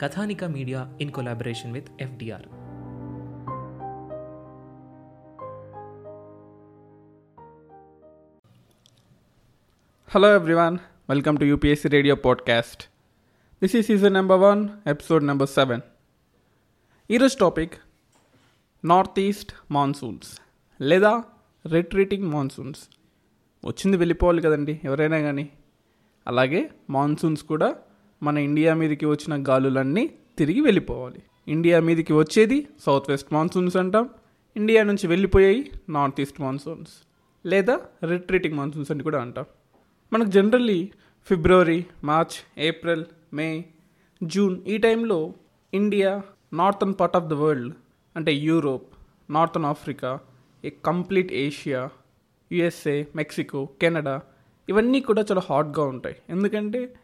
Kathanika media in collaboration with FDR Hello everyone, welcome to UPSC Radio Podcast. This is season number 1, episode number 7. ఈరోజు topic north east monsoons లేదా retreating monsoons వచ్చింది వెళ్ళిపోవాలి కదండి ఎవరైనా కానీ అలాగే monsoons కూడా మన ఇండియా మీదకి వచ్చిన గాలులన్నీ తిరిగి వెళ్ళిపోవాలి. ఇండియా మీదకి వచ్చేది సౌత్ వెస్ట్ మాన్సూన్స్ అంటాం. ఇండియా నుంచి వెళ్ళిపోయాయి నార్త్ ఈస్ట్ మాన్సూన్స్ లేదా రిట్రీటింగ్ మాన్సూన్స్ అని కూడా అంటాం. మనకు generally February March April May June ఈ టైంలో India northern part of the world అంటే Europe northern Africa a complete Asia USA Mexico Canada ఇవన్నీ కూడా చాలా హాట్గా ఉంటాయి. ఎందుకంటే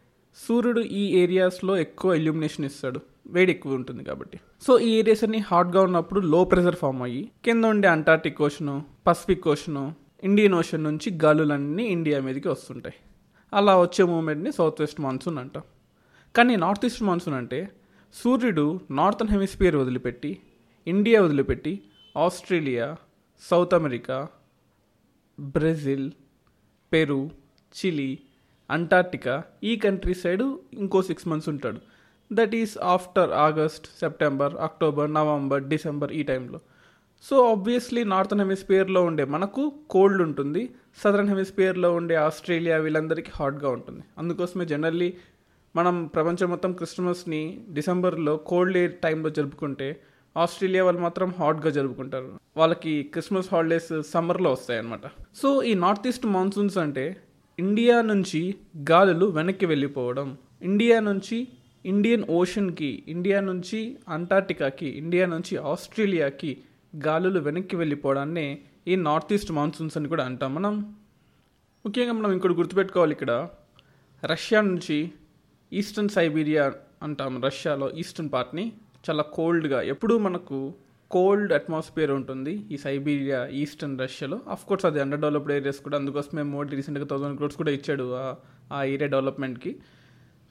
సూర్యుడు ఈ ఏరియాస్లో ఎక్కువ ఇల్యూమినేషన్ ఇస్తాడు. వేడి ఎక్కువ ఉంటుంది కాబట్టి. సో ఈ ఏరియాస్ అన్ని హాట్గా ఉన్నప్పుడు లో ప్రెషర్ ఫామ్ అయ్యి కింద ఉండే Antarctic ocean Pacific ocean Indian ocean నుంచి గాలులన్నీ ఇండియా మీదకి వస్తుంటాయి. అలా వచ్చే మూమెంట్ని సౌత్ వెస్ట్ మాన్సూన్ అంటాం. కానీ నార్త్ ఈస్ట్ మాన్సూన్ అంటే సూర్యుడు నార్థన్ హెమిస్ఫియర్ వదిలిపెట్టి ఇండియా వదిలిపెట్టి Australia South America Brazil Peru Chile Antarctica ఈ కంట్రీ సైడ్ ఇంకో సిక్స్ మంత్స్ ఉంటాడు. That is after August September October November December ఈ టైంలో సో ఆబ్వియస్లీ నార్థన్ హెమిస్పియర్లో ఉండే మనకు కోల్డ్ ఉంటుంది. సదరన్ హెమిస్పియర్లో ఉండే ఆస్ట్రేలియా వీళ్ళందరికీ హాట్గా ఉంటుంది. అందుకోసమే జనరల్లీ మనం ప్రపంచం మొత్తం క్రిస్మస్ని డిసెంబర్లో కోల్డ్ ఎయిర్ టైంలో జరుపుకుంటే ఆస్ట్రేలియా వాళ్ళు మాత్రం హాట్గా జరుపుకుంటారు. వాళ్ళకి క్రిస్మస్ హాలిడేస్ సమ్మర్లో వస్తాయి అనమాట సో ఈ నార్త్ ఈస్ట్ మాన్సూన్స్ అంటే ఇండియా నుంచి గాలులు వెనక్కి వెళ్ళిపోవడం ఇండియా నుంచి ఇండియన్ ఓషన్కి ఇండియా నుంచి అంటార్టికాకి ఇండియా నుంచి ఆస్ట్రేలియాకి గాలులు వెనక్కి వెళ్ళిపోవడాన్ని ఈ నార్త్ ఈస్ట్ మాన్సూన్స్ అని కూడా అంటాం మనం. ముఖ్యంగా మనం ఇంకోటి గుర్తుపెట్టుకోవాలి ఇక్కడ. రష్యా నుంచి ఈస్టర్న్ సైబీరియా అంటాం రష్యాలో ఈస్టర్న్ పార్ట్ని. చాలా కోల్డ్గా ఎప్పుడూ మనకు కోల్డ్ అట్మాస్ఫియర్ ఉంటుంది ఈ సైబీరియా ఈస్టర్న్ రష్యాలో. అఫ్ కోర్స్ అది అండర్ డెవలప్డ్ ఏరియాస్ కూడా. అందుకోసమే మోడీ రీసెంట్గా థౌసండ్ క్రోడ్స్ కూడా ఇచ్చాడు ఆ ఏరియా డెవలప్మెంట్కి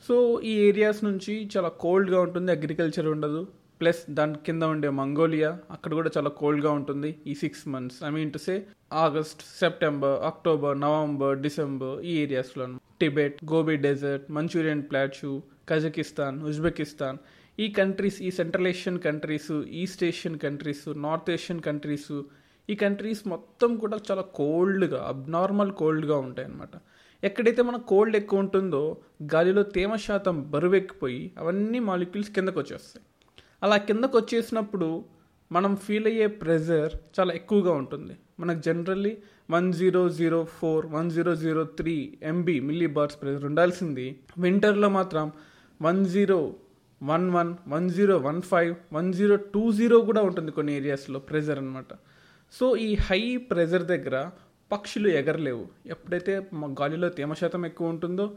సో ఈ ఏరియాస్ నుంచి చాలా కోల్డ్గా ఉంటుంది అగ్రికల్చర్ ఉండదు. ప్లస్ దాని కింద ఉండే మంగోలియా అక్కడ కూడా చాలా కోల్డ్గా ఉంటుంది ఈ six months I mean to say August September October November December ఈ ఏరియాస్లో Tibet Gobi desert Manchurian plateau Kazakhstan Uzbekistan ఈ కంట్రీస్ ఈ central Asian countries east Asian countries north Asian countries ఈ కంట్రీస్ మొత్తం కూడా చాలా కోల్డ్గా అబ్నార్మల్ కోల్డ్గా ఉంటాయి అన్నమాట ఎక్కడైతే మన కోల్డ్ ఎక్కువ ఉంటుందో గాలిలో తేమ శాతం బరువెక్కిపోయి అవన్నీ మాలిక్యూల్స్ కిందకు వచ్చేస్తాయి. అలా కిందకు వచ్చేసినప్పుడు మనం ఫీల్ అయ్యే ప్రెజర్ చాలా ఎక్కువగా ఉంటుంది. మనకు generally one zero zero four one zero zero three MB millibars pressure ఉండాల్సింది. వింటర్లో మాత్రం one zero one one one zero one five one zero two zero కూడా ఉంటుంది కొన్ని ఏరియాస్లో ప్రెజర్ అనమాట సో ఈ హై ప్రెజర్ దగ్గర పక్షులు ఎగరలేవు. ఎప్పుడైతే గాలిలో తేమ శాతం ఎక్కువ ఉంటుందో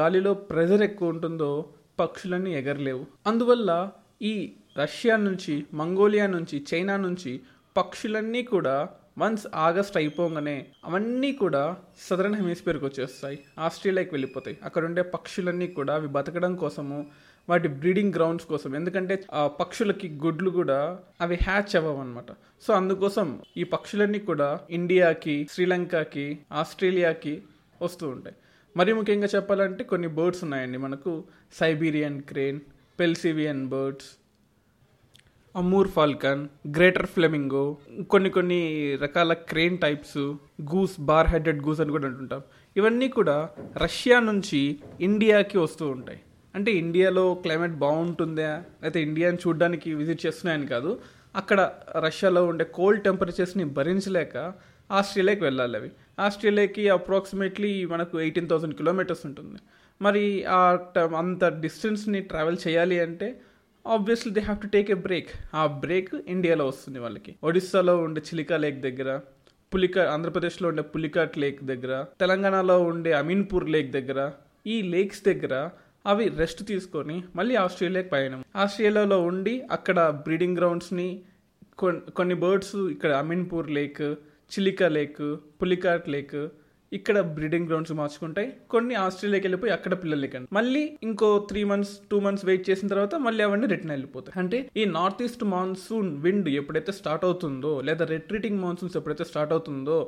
గాలిలో ప్రెజర్ ఎక్కువ ఉంటుందో పక్షులన్నీ ఎగరలేవు. అందువల్ల ఈ రష్యా నుంచి మంగోలియా నుంచి చైనా నుంచి పక్షులన్నీ కూడా వన్స్ ఆగస్ట్ అయిపోగానే అవన్నీ కూడా సదరన్ హెమిస్ఫియర్కి వచ్చేస్తాయి. ఆస్ట్రేలియాకి వెళ్ళిపోతాయి. అక్కడ ఉండే పక్షులన్నీ కూడా అవి బతకడం కోసము వాటి బ్రీడింగ్ గ్రౌండ్స్ కోసం. ఎందుకంటే ఆ పక్షులకి గుడ్లు కూడా అవి హ్యాచ్ అవ్వవు అనమాట సో అందుకోసం ఈ పక్షులన్నీ కూడా ఇండియాకి శ్రీలంకకి ఆస్ట్రేలియాకి వస్తూ ఉంటాయి. మరి ముఖ్యంగా చెప్పాలంటే కొన్ని బర్డ్స్ ఉన్నాయండి. మనకు Siberian crane పెల్సివియన్ birds Amur falcon greater flamingo కొన్ని కొన్ని రకాల crane types goose bar headed goose అని కూడా అంటుంటాం. ఇవన్నీ కూడా రష్యా నుంచి ఇండియాకి వస్తూ ఉంటాయి. అంటే ఇండియాలో క్లైమేట్ బాగుంటుందా? అయితే ఇండియాని చూడడానికి విజిట్ చేస్తున్నాయని కాదు అక్కడ రష్యాలో ఉండే కోల్డ్ టెంపరేచర్స్ని భరించలేక ఆస్ట్రేలియాకి వెళ్ళాలి అవి. ఆస్ట్రేలియాకి అప్రాక్సిమేట్లీ మనకు ఎయిటీన్ థౌసండ్ కిలోమీటర్స్ ఉంటుంది. మరి ఆ ట- అంత డిస్టెన్స్ని ట్రావెల్ చేయాలి అంటే obviously they have to take a break. ఆ బ్రేక్ ఇండియాలో వస్తుంది వాళ్ళకి. ఒడిస్సాలో ఉండే చిలికా లేక్ దగ్గర పులికా ఆంధ్రప్రదేశ్లో ఉండే పులికాట్ లేక్ దగ్గర తెలంగాణలో ఉండే అమీన్పూర్ లేక్ దగ్గర ఈ లేక్స్ దగ్గర అవి రెస్ట్ తీసుకొని మళ్ళీ ఆస్ట్రేలియాకి పయనం ఆస్ట్రేలియాలో ఉండి అక్కడ బ్రీడింగ్ గ్రౌండ్స్ని కొన్ని కొన్ని బర్డ్స్ ఇక్కడ Ameenpur lake Chilika lake Pulicat lake ఇక్కడ బ్రీడింగ్ గ్రౌండ్స్ మార్చుకుంటాయి. కొన్ని ఆస్ట్రేలియాకి వెళ్ళిపోయి అక్కడ పిల్లలు ఎక్కండి మళ్ళీ ఇంకో three months two months wait చేసిన తర్వాత మళ్ళీ అవన్నీ రిటర్న్ వెళ్ళిపోతాయి. అంటే ఈ నార్త్ ఈస్ట్ మాన్సూన్ విండ్ ఎప్పుడైతే స్టార్ట్ అవుతుందో లేదా రిట్రీటింగ్ మాన్సూన్స్ ఎప్పుడైతే స్టార్ట్ అవుతుందో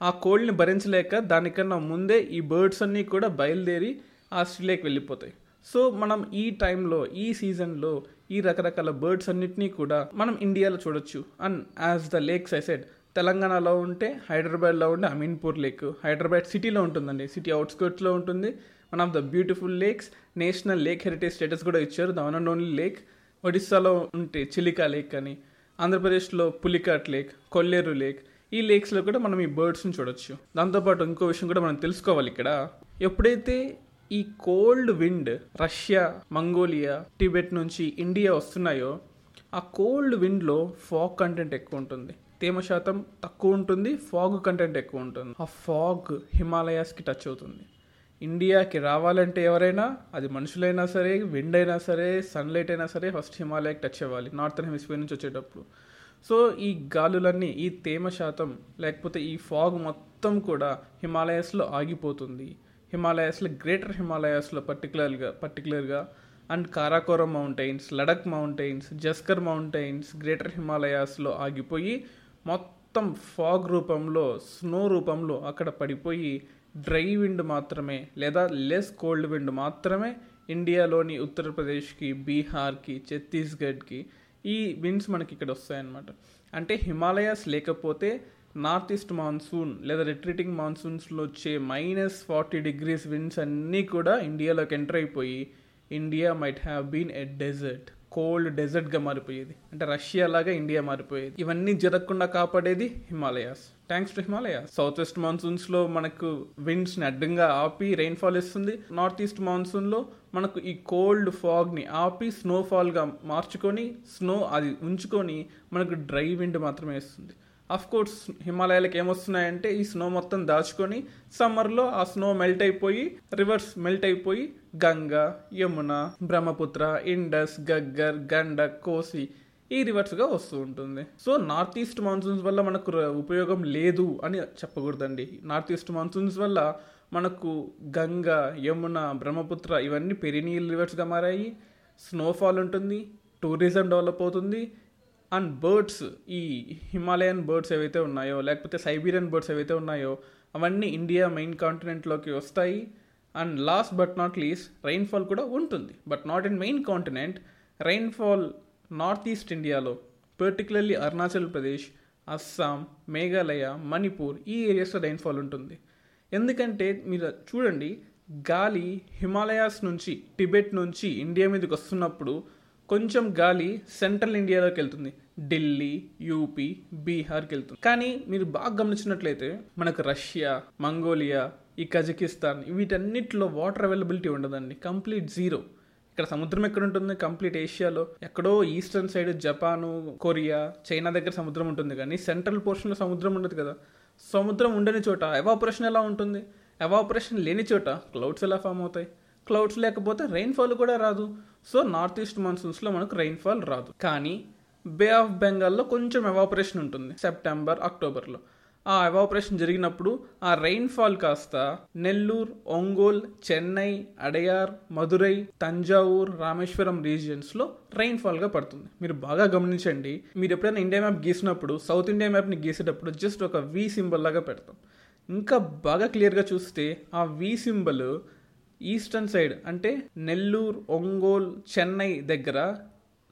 ఆ కోల్డ్ని భరించలేక దానికన్నా ముందే ఈ బర్డ్స్ అన్నీ కూడా బయలుదేరి ఆస్ట్రేలియాకి వెళ్ళిపోతాయి. సో మనం ఈ టైంలో ఈ సీజన్లో ఈ రకరకాల బర్డ్స్ అన్నిటినీ కూడా మనం ఇండియాలో చూడొచ్చు. And as the lakes I said తెలంగాణలో ఉంటే హైదరాబాద్లో ఉండే అమీన్పూర్ లేక్. హైదరాబాద్ సిటీలో ఉంటుందండి. సిటీ అవుట్స్కర్ట్స్లో ఉంటుంది. One of the beautiful lakes. National lake heritage status కూడా ఇచ్చారు. The one and only lake. ఒడిస్సాలో ఉంటే చిలికా లేక్ అని. ఆంధ్రప్రదేశ్లో పులికాట్ లేక్ కొల్లేరు లేక్. ఈ లేక్స్లో కూడా మనం ఈ బర్డ్స్ని చూడొచ్చు. దాంతోపాటు ఇంకో విషయం కూడా మనం తెలుసుకోవాలి ఇక్కడ. ఎప్పుడైతే ఈ cold wind Russia Mongolia Tibet నుంచి ఇండియా వస్తున్నాయో ఆ కోల్డ్ విండ్లో ఫాగ్ కంటెంట్ ఎక్కువ ఉంటుంది. తేమ శాతం తక్కువ ఉంటుంది ఫాగ్ కంటెంట్ ఎక్కువ ఉంటుంది. ఆ ఫాగ్ హిమాలయాస్కి టచ్ అవుతుంది. ఇండియాకి రావాలంటే ఎవరైనా అది మనుషులైనా సరే విండ్ అయినా సరే సన్లైట్ అయినా సరే ఫస్ట్ హిమాలయాకి టచ్ అవ్వాలి నార్థన్ హెమిస్ఫియర్ నుంచి వచ్చేటప్పుడు. సో ఈ గాలులన్నీ ఈ తేమ శాతం లేకపోతే ఈ ఫాగ్ మొత్తం కూడా హిమాలయస్లో ఆగిపోతుంది. హిమాలయాస్లో గ్రేటర్ హిమాలయాస్లో పర్టికులర్గా పర్టికులర్గా and Karakoram mountains Ladakh mountains Zanskar mountains greater హిమాలయాస్లో ఆగిపోయి మొత్తం ఫాగ్ రూపంలో స్నో రూపంలో అక్కడ పడిపోయి డ్రై విండ్ మాత్రమే లేదా లెస్ కోల్డ్ విండ్ మాత్రమే ఇండియాలోని ఉత్తరప్రదేశ్కి బీహార్కి ఛత్తీస్గఢ్కి ఈ విండ్స్ మనకి ఇక్కడ వస్తాయన్నమాట అంటే హిమాలయాస్ లేకపోతే నార్త్ ఈస్ట్ మాన్సూన్ లేదా రిట్రీటింగ్ మాన్సూన్స్లో వచ్చే మైనస్ ఫార్టీ డిగ్రీస్ విండ్స్ అన్నీ కూడా ఇండియాలోకి ఎంటర్ అయిపోయి India might have been a desert cold డెజర్ట్గా మారిపోయేది. అంటే రష్యా లాగా ఇండియా మారిపోయేది. ఇవన్నీ జరగకుండా కాపాడేది Himalayas. Thanks to Himalayas. South west మాన్సూన్స్లో మనకు విండ్స్ని అడ్డంగా ఆపి రెయిన్ఫాల్ ఇస్తుంది. నార్త్ ఈస్ట్ మాన్సూన్లో మనకు ఈ కోల్డ్ ఫాగ్ని ఆపి స్నోఫాల్గా మార్చుకొని స్నో అది ఉంచుకొని మనకు డ్రై విండ్ మాత్రమే ఇస్తుంది. అఫ్ కోర్స్ హిమాలయాలకు ఏమొస్తున్నాయంటే ఈ స్నో మొత్తం దాచుకొని సమ్మర్లో ఆ స్నో మెల్ట్ అయిపోయి రివర్స్ మెల్ట్ అయిపోయి గంగా యమున బ్రహ్మపుత్ర ఇండస్ గగ్గర్ గండ కోసి ఈ రివర్స్గా వస్తూ ఉంటుంది. సో నార్త్ ఈస్ట్ మాన్సూన్స్ వల్ల మనకు ఉపయోగం లేదు అని చెప్పకూడదండి. నార్త్ ఈస్ట్ మాన్సూన్స్ వల్ల మనకు గంగా యమున బ్రహ్మపుత్ర ఇవన్నీ పెరినీల్ రివర్స్గా మారాయి. స్నోఫాల్ ఉంటుంది టూరిజం డెవలప్ అవుతుంది. అండ్ బర్డ్స్ ఈ హిమాలయన్ బర్డ్స్ ఏవైతే ఉన్నాయో లేకపోతే సైబీరియన్ బర్డ్స్ ఏవైతే ఉన్నాయో అవన్నీ ఇండియా మెయిన్ కాంటినెంట్లోకి వస్తాయి. And last but not least rainfall కూడా ఉంటుంది. But not in main continent rainfall north east ఇండియాలో పర్టికులర్లీ అరుణాచల్ ప్రదేశ్ అస్సాం మేఘాలయ మణిపూర్ ఈ ఏరియాస్లో రైన్ఫాల్ ఉంటుంది. ఎందుకంటే మీరు చూడండి గాలి హిమాలయాస్ నుంచి టిబెట్ నుంచి ఇండియా మీదకి వస్తున్నప్పుడు కొంచెం గాలి సెంట్రల్ ఇండియాలోకి వెళ్తుంది. ఢిల్లీ యూపీ బీహార్కి వెళ్తుంది కానీ మీరు బాగా గమనించినట్లయితే మనకు రష్యా మంగోలియా ఈ కజకిస్తాన్ వీటన్నిటిలో వాటర్ అవైలబిలిటీ ఉండదండి. Complete zero. ఇక్కడ సముద్రం ఎక్కడ ఉంటుంది కంప్లీట్ ఏషియాలో. ఎక్కడో eastern side Japan Korea China దగ్గర సముద్రం ఉంటుంది. కానీ సెంట్రల్ పోర్షన్లో సముద్రం ఉండదు కదా. సముద్రం ఉండని చోట ఎవాపరేషన్ ఎలా ఉంటుంది? ఎవాపరేషన్ లేని చోట క్లౌడ్స్ ఎలా ఫామ్ అవుతాయి? క్లౌడ్స్ లేకపోతే రెయిన్ఫాల్ కూడా రాదు. సో నార్త్ ఈస్ట్ మాన్సూన్స్లో మనకు రెయిన్ఫాల్ రాదు. కానీ బే ఆఫ్ బెంగాల్లో కొంచెం ఎవాపరేషన్ ఉంటుంది. సెప్టెంబర్ అక్టోబర్లో ఆ ఎవాపరేషన్ జరిగినప్పుడు ఆ రెయిన్ఫాల్ కాస్త నెల్లూరు ఒంగోల్ చెన్నై అడయార్ మదురై తంజావూర్ రామేశ్వరం రీజియన్స్లో రెయిన్ఫాల్గా పడుతుంది. మీరు బాగా గమనించండి. మీరు ఎప్పుడైనా ఇండియా మ్యాప్ గీసినప్పుడు సౌత్ ఇండియా మ్యాప్ని గీసేటప్పుడు జస్ట్ ఒక వి సింబల్ లాగా పెడతాం. ఇంకా బాగా క్లియర్గా చూస్తే ఆ వి సింబల్ ఈస్టర్న్ సైడ్ అంటే నెల్లూరు ఒంగోల్ చెన్నై దగ్గర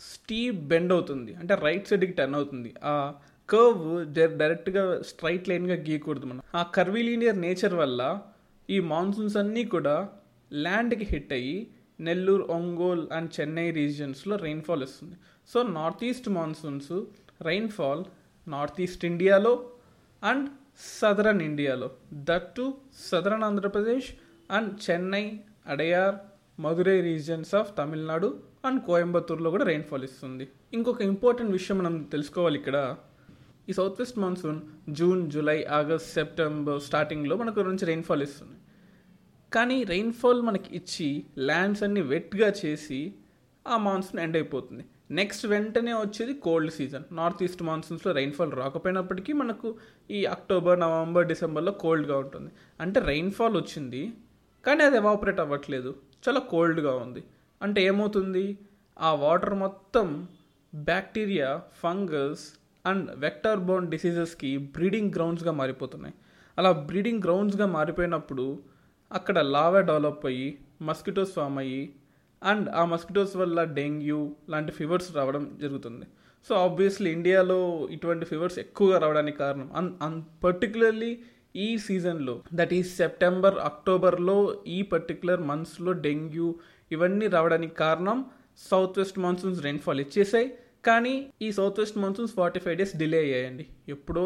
స్టీప్ బెండ్ అవుతుంది. అంటే రైట్ సైడ్కి టర్న్ అవుతుంది. ఆ కర్వ్ డైరెక్ట్గా స్ట్రైట్ లైన్గా గీయకూడదు మనం. ఆ కర్వీలీనియర్ నేచర్ వల్ల ఈ మాన్సూన్స్ అన్నీ కూడా ల్యాండ్కి హిట్ అయ్యి నెల్లూరు ఒంగోల్ అండ్ చెన్నై రీజియన్స్లో రెయిన్ఫాల్ వస్తుంది so north east monsoons rainfall north east ఇండియాలో అండ్ సదరన్ ఇండియాలో. That too southern Andhra Pradesh and Chennai Adyar Madurai regions of Tamil Nadu and కోయంబత్తూర్లో కూడా రెయిన్ఫాల్ ఇస్తుంది. ఇంకొక ఇంపార్టెంట్ విషయం మనం తెలుసుకోవాలి ఇక్కడ. ఈ south west monsoon June July August September స్టార్టింగ్లో మనకు నుంచి రెయిన్ఫాల్ ఇస్తుంది. కానీ రెయిన్ఫాల్ మనకి ఇచ్చి ల్యాండ్స్ అన్ని వెట్గా చేసి ఆ మాన్సూన్ ఎండ్ అయిపోతుంది. నెక్స్ట్ వెంటనే వచ్చేది కోల్డ్ సీజన్ నార్త్ ఈస్ట్ మాన్సూన్స్లో రెయిన్ఫాల్ రాకపోయినప్పటికీ మనకు ఈ అక్టోబర్ నవంబర్ డిసెంబర్లో కోల్డ్గా ఉంటుంది. అంటే రెయిన్ఫాల్ వచ్చింది కానీ అది ఎవాపరేట్ అవ్వట్లేదు. చాలా కోల్డ్గా ఉంది. అంటే ఏమవుతుంది? ఆ వాటర్ మొత్తం bacteria fungus and vector borne డిసీజెస్కి breeding గ్రౌండ్స్గా మారిపోతున్నాయి. అలా బ్రీడింగ్ గ్రౌండ్స్గా మారిపోయినప్పుడు అక్కడ లావా డెవలప్ అయ్యి మస్కిటోస్ ఫామ్ అయ్యి అండ్ ఆ మస్కిటోస్ వల్ల డెంగ్యూ లాంటి ఫీవర్స్ రావడం జరుగుతుంది. సో ఆబ్వియస్లీ ఇండియాలో ఇటువంటి ఫీవర్స్ ఎక్కువగా రావడానికి కారణం అన్ అన్ పర్టికులర్లీ ఈ సీజన్లో దట్ ఈ సెప్టెంబర్ అక్టోబర్లో ఈ పర్టికులర్ మంత్స్లో డెంగ్యూ ఇవన్నీ రావడానికి కారణం సౌత్ వెస్ట్ మాన్సూన్స్ రెయిన్ఫాల్ ఇచ్చేసాయి. కానీ ఈ south west monsoons forty five days delay అయ్యాయండి. ఎప్పుడో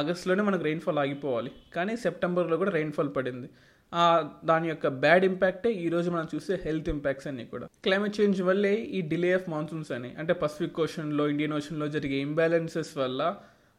ఆగస్ట్లోనే మనకు రెయిన్ఫాల్ ఆగిపోవాలి. కానీ సెప్టెంబర్లో కూడా రెయిన్ఫాల్ పడింది. ఆ దాని యొక్క బ్యాడ్ ఇంపాక్టే ఈ రోజు మనం చూసే హెల్త్ ఇంపాక్ట్స్ అన్ని కూడా. క్లైమేట్ చేంజ్ వల్లే ఈ డిలే ఆఫ్ మాన్సూన్స్ అని అంటే పసిఫిక్ ఓషన్లో ఇండియన్ ఓషన్లో జరిగే ఇంబ్యాలెన్సెస్ వల్ల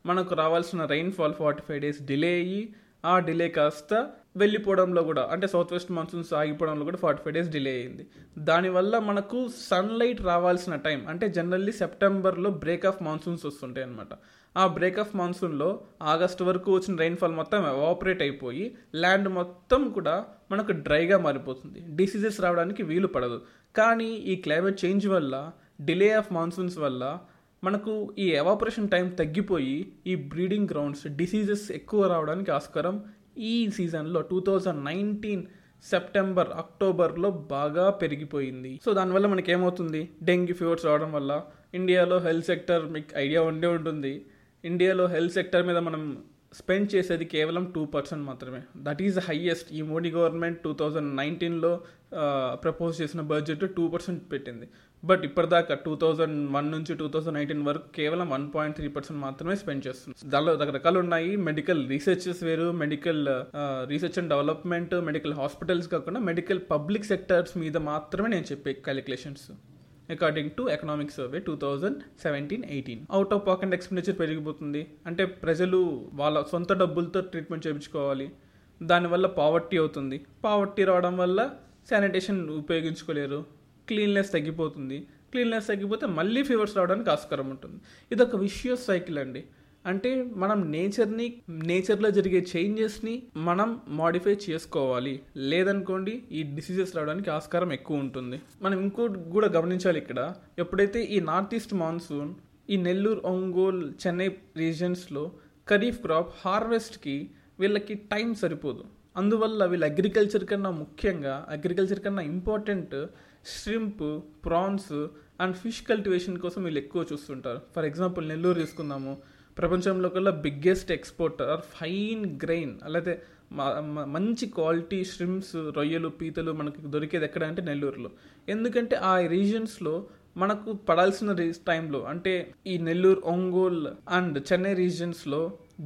మనకు రావాల్సిన rainfall forty five days delay అయ్యి ఆ డిలే కాస్త వెళ్ళిపోవడంలో కూడా అంటే సౌత్ వెస్ట్ మాన్సూన్స్ ఆగిపోవడంలో కూడా ఫార్టీ ఫైవ్ డేస్ డిలే అయింది దానివల్ల మనకు సన్లైట్ రావాల్సిన టైం అంటే జనరల్లీ సెప్టెంబర్లో బ్రేక్ ఆఫ్ మాన్సూన్స్ వస్తుంటాయి అనమాట ఆ బ్రేక్ ఆఫ్ మాన్సూన్లో ఆగస్ట్ వరకు వచ్చిన రైన్ఫాల్ మొత్తం ఎవాపరేట్ అయిపోయి ల్యాండ్ మొత్తం కూడా మనకు డ్రైగా మారిపోతుంది. డిసీజెస్ రావడానికి వీలు పడదు. కానీ ఈ క్లైమేట్ చేంజ్ వల్ల డిలే ఆఫ్ మాన్సూన్స్ వల్ల మనకు ఈ ఎవాపరేషన్ టైం తగ్గిపోయి ఈ బ్రీడింగ్ గ్రౌండ్స్ డిసీజెస్ ఎక్కువ రావడానికి ఆస్కారం ఈ సీజన్లో టూ థౌజండ్ నైన్టీన్ సెప్టెంబర్ అక్టోబర్లో బాగా పెరిగిపోయింది. సో దానివల్ల మనకి ఏమవుతుంది డెంగ్యూ ఫీవర్స్ రావడం వల్ల ఇండియాలో హెల్త్ సెక్టర్ మీకు ఐడియా ఉండే ఉంటుంది. ఇండియాలో హెల్త్ సెక్టర్ మీద మనం స్పెండ్ చేసేది కేవలం టూ పర్సెంట్ మాత్రమే. దట్ ఈజ్ హైయెస్ట్ ఈ మోడీ గవర్నమెంట్ టూ థౌజండ్ నైన్టీన్లో ప్రపోజ్ చేసిన బడ్జెట్ టూ పర్సెంట్ పెట్టింది. బట్ ఇప్పటిదాకా టూ థౌజండ్ వన్ నుంచి టూ థౌజండ్ నైన్టీన్ వరకు కేవలం వన్ పాయింట్ త్రీ పర్సెంట్ మాత్రమే స్పెండ్ చేస్తుంది. దానిలో రకరకాలు ఉన్నాయి మెడికల్ రీసెర్చెస్ వేరు medical research and development medical hospitals కాకుండా మెడికల్ పబ్లిక్ సెక్టర్స్ మీద మాత్రమే నేను చెప్పే calculations according to economic survey two thousand seventeen eighteen out of pocket expenditure పెరిగిపోతుంది. అంటే ప్రజలు వాళ్ళ సొంత డబ్బులతో ట్రీట్మెంట్ చేయించుకోవాలి. దానివల్ల పావర్టీ అవుతుంది. పావర్టీ రావడం వల్ల శానిటేషన్ ఉపయోగించుకోలేరు. క్లీన్నెస్ తగ్గిపోతుంది. క్లీన్నెస్ తగ్గిపోతే మళ్ళీ ఫీవర్స్ రావడానికి ఆస్కారం ఉంటుంది. ఇది ఒక విషియస్ సైకిల్ అండి. అంటే మనం నేచర్ని నేచర్లో జరిగే చేంజెస్ని మనం మాడిఫై చేసుకోవాలి. లేదనుకోండి ఈ డిసీజెస్ రావడానికి ఆస్కారం ఎక్కువ ఉంటుంది. మనం ఇంకోటి కూడా గమనించాలి ఇక్కడ. ఎప్పుడైతే ఈ నార్త్ ఈస్ట్ మాన్సూన్ ఈ నెల్లూరు ఒంగోల్ చెన్నై రీజన్స్లో ఖరీఫ్ క్రాప్ హార్వెస్ట్కి వీళ్ళకి టైం సరిపోదు. అందువల్ల వీళ్ళు అగ్రికల్చర్ కన్నా ముఖ్యంగా అగ్రికల్చర్ కన్నా important shrimp prawns and fish cultivation కోసం వీళ్ళు ఎక్కువ చూస్తుంటారు. ఫర్ ఎగ్జాంపుల్ నెల్లూరు తీసుకుందాము ప్రపంచంలో కల్లా బిగ్గెస్ట్ ఎక్స్పోర్టర్ ఫైన్ గ్రెయిన్ అలాగే మంచి క్వాలిటీ ష్రిమ్స్ రొయ్యలు పీతలు మనకి దొరికేది ఎక్కడ అంటే నెల్లూరులో. ఎందుకంటే ఆ రీజన్స్లో మనకు పడాల్సిన టైంలో అంటే ఈ నెల్లూరు ఒంగోల్ అండ్ చెన్నై రీజన్స్లో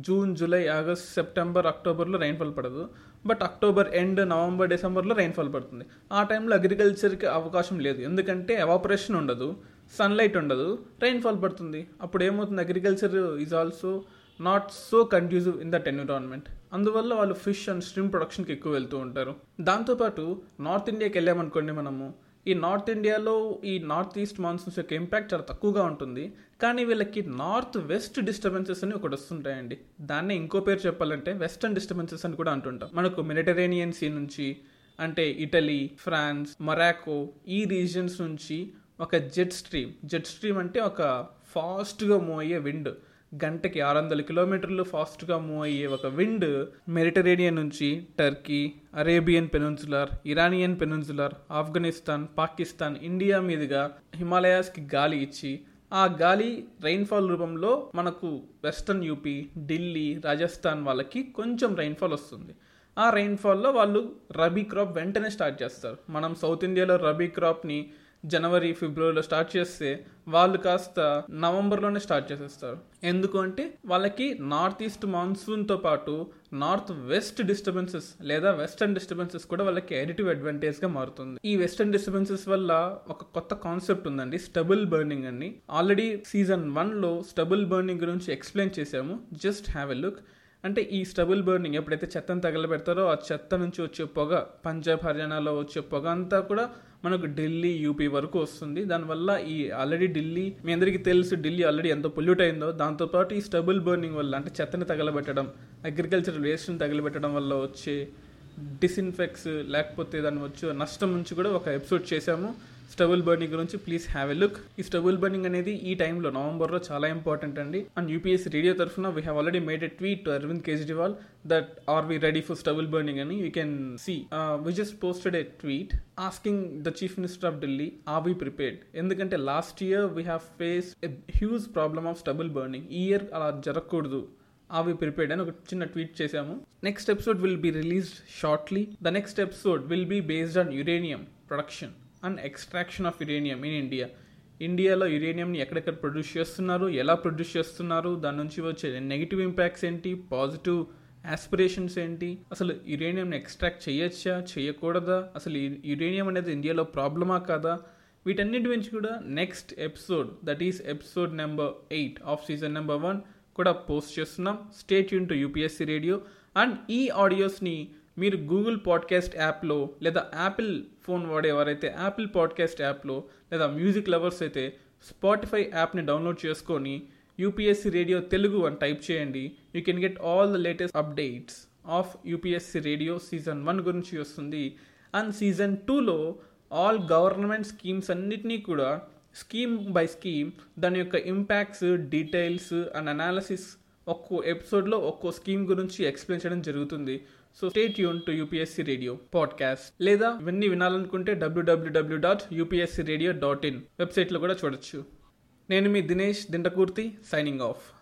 జూన్ జూలై ఆగస్ట్ సెప్టెంబర్ అక్టోబర్లో రైన్ఫాల్ పడదు. బట్ అక్టోబర్ ఎండ్ నవంబర్ డిసెంబర్లో రైన్ఫాల్ పడుతుంది. ఆ టైంలో అగ్రికల్చర్కి అవకాశం లేదు. ఎందుకంటే ఎవాపరేషన్ ఉండదు సన్లైట్ ఉండదు రైన్ఫాల్ పడుతుంది. అప్పుడు ఏమవుతుంది? Agriculture is also not so conducive in that environment అందువల్ల వాళ్ళు ఫిష్ అండ్ స్ట్రీమ్ ప్రొడక్షన్కి ఎక్కువ వెళ్తూ ఉంటారు. దాంతోపాటు నార్త్ ఇండియాకి వెళ్ళామనుకోండి మనము ఈ నార్త్ ఇండియాలో ఈ నార్త్ ఈస్ట్ మాన్సూన్స్ యొక్క ఇంపాక్ట్ చాలా తక్కువగా ఉంటుంది. కానీ వీళ్ళకి నార్త్ వెస్ట్ డిస్టర్బెన్సెస్ అని ఒకటి వస్తుంటాయండి. దాన్నే ఇంకో పేరు చెప్పాలంటే వెస్టర్న్ డిస్టర్బెన్సెస్ అని కూడా అంటుంటాం. మనకు మెడిటరేనియన్ సీ నుంచి అంటే ఇటలీ ఫ్రాన్స్ మొరాకో ఈ రీజియన్స్ నుంచి ఒక జెట్ స్ట్రీమ్. జెట్ స్ట్రీమ్ అంటే ఒక ఫాస్ట్గా మూవ్ అయ్యే విండ్. గంటకి ఆరు వందల కిలోమీటర్లు ఫాస్ట్గా మూవ్ అయ్యే ఒక విండ్ మెరిటరేనియన్ నుంచి Turkey Arabian peninsula Iranian peninsula Afghanistan Pakistan India మీదుగా హిమాలయాస్కి గాలి ఇచ్చి ఆ గాలి రైన్ఫాల్ రూపంలో మనకు వెస్టర్న్ యూపీ ఢిల్లీ రాజస్థాన్ వాళ్ళకి కొంచెం రైన్ఫాల్ వస్తుంది. ఆ రైన్ఫాల్లో వాళ్ళు రబీ క్రాప్ వెంటనే స్టార్ట్ చేస్తారు. మనం సౌత్ ఇండియాలో రబీ క్రాప్ని జనవరి ఫిబ్రవరిలో స్టార్ట్ చేస్తే వాళ్ళు కాస్త నవంబర్లోనే స్టార్ట్ చేసేస్తారు. ఎందుకు అంటే వాళ్ళకి నార్త్ ఈస్ట్ మాన్సూన్తో పాటు నార్త్ వెస్ట్ డిస్టర్బెన్సెస్ లేదా వెస్టర్న్ డిస్టర్బెన్సెస్ కూడా వాళ్ళకి ఎడిటివ్ అడ్వాంటేజ్గా మారుతుంది. ఈ వెస్టర్న్ డిస్టర్బెన్సెస్ వల్ల ఒక కొత్త కాన్సెప్ట్ ఉందండి స్టబుల్ బర్నింగ్ అని ఆల్రెడీ సీజన్ వన్లో స్టబుల్ బర్నింగ్ గురించి ఎక్స్ప్లెయిన్ చేశాము. జస్ట్ హ్యావ్ ఎ లుక్ అంటే ఈ స్టబుల్ బర్నింగ్ ఎప్పుడైతే చెత్తను తగలబెడతారో ఆ చెత్త నుంచి వచ్చే పొగ పంజాబ్ హర్యానాలో వచ్చే పొగ అంతా కూడా మనకు ఢిల్లీ యూపీ వరకు వస్తుంది. దానివల్ల ఈ ఆల్రెడీ ఢిల్లీ మీ అందరికీ తెలుసు ఢిల్లీ ఆల్రెడీ ఎంత పొల్యూట్ అయిందో. దాంతోపాటు ఈ స్టబుల్ బర్నింగ్ వల్ల అంటే చెత్తని తగలబెట్టడం అగ్రికల్చర్ వేస్ట్ని తగలబెట్టడం వల్ల వచ్చే డిస్ఇన్ఫెక్ట్స్ లేకపోతే దాని వచ్చే నష్టం నుంచి కూడా ఒక ఎపిసోడ్ చేశాము. స్టబుల్ బర్నింగ్ గురించి ప్లీజ్ హ్యావ్ ఎ లుక్. ఈ స్టబుల్ బర్నింగ్ అనేది ఈ టైంలో నవంబర్లో చాలా ఇంపార్టెంట్ అండి. అండ్ యూపీఎస్ రేడియో తరఫున we have already made a tweet to Arvind Kejriwal that are we ready for stubble burning అని you can see we just posted a tweet asking the chief minister of Delhi are we prepared ఎందుకంటే last year we have face a huge problem of stubble burning. ఈ year అలా జరగకూడదు. Are we prepared అని ఒక చిన్న tweet చేశాము. Next episode will be released shortly the next episode will be based on uranium production and extraction of uranium in India ఇండియాలో యురేనియంని ఎక్కడెక్కడ ప్రొడ్యూస్ చేస్తున్నారు ఎలా ప్రొడ్యూస్ చేస్తున్నారు దాని నుంచి వచ్చే నెగిటివ్ ఇంపాక్ట్స్ ఏంటి పాజిటివ్ ఆస్పిరేషన్స్ ఏంటి అసలు యురేనియంని ఎక్స్ట్రాక్ట్ చేయొచ్చా చేయకూడదా అసలు యురేనియం అనేది ఇండియాలో ప్రాబ్లమా కాదా వీటన్నిటి గురించి కూడా next episode that is episode number eight of season number one కూడా పోస్ట్ చేస్తున్నాం. స్టేట్ యూన్ టు యూపీఎస్సీ రేడియో అండ్ ఈ ఆడియోస్ని మీరు గూగుల్ పాడ్కాస్ట్ యాప్లో లేదా యాపిల్ ఫోన్ వాడేవారైతే యాపిల్ పాడ్కాస్ట్ యాప్లో లేదా మ్యూజిక్ లవర్స్ అయితే స్పాటిఫై యాప్ని డౌన్లోడ్ చేసుకొని యూపీఎస్సీ రేడియో తెలుగు అని టైప్ చేయండి. You can get all the latest updates of UPSC radio season one గురించి వస్తుంది. అండ్ సీజన్ టూలో ఆల్ గవర్నమెంట్ స్కీమ్స్ అన్నిటినీ కూడా స్కీమ్ బై స్కీమ్ దాని యొక్క ఇంపాక్ట్స్ డీటెయిల్స్ అండ్ అనాలసిస్ ఒక్కో ఎపిసోడ్లో ఒక్కో స్కీమ్ గురించి ఎక్స్ప్లెయిన్ చేయడం జరుగుతుంది. సో స్టేట్ యూన్ టు యూపీఎస్సీ రేడియో పాడ్కాస్ట్ లేదా ఇవన్నీ వినాలనుకుంటే డబ్ల్యూడబ్ల్యూడబ్ల్యూ dot UPSC radio dot in వెబ్సైట్లో కూడా చూడొచ్చు. నేను మీ దినేష్ దిండకూర్తి సైనింగ్ ఆఫ్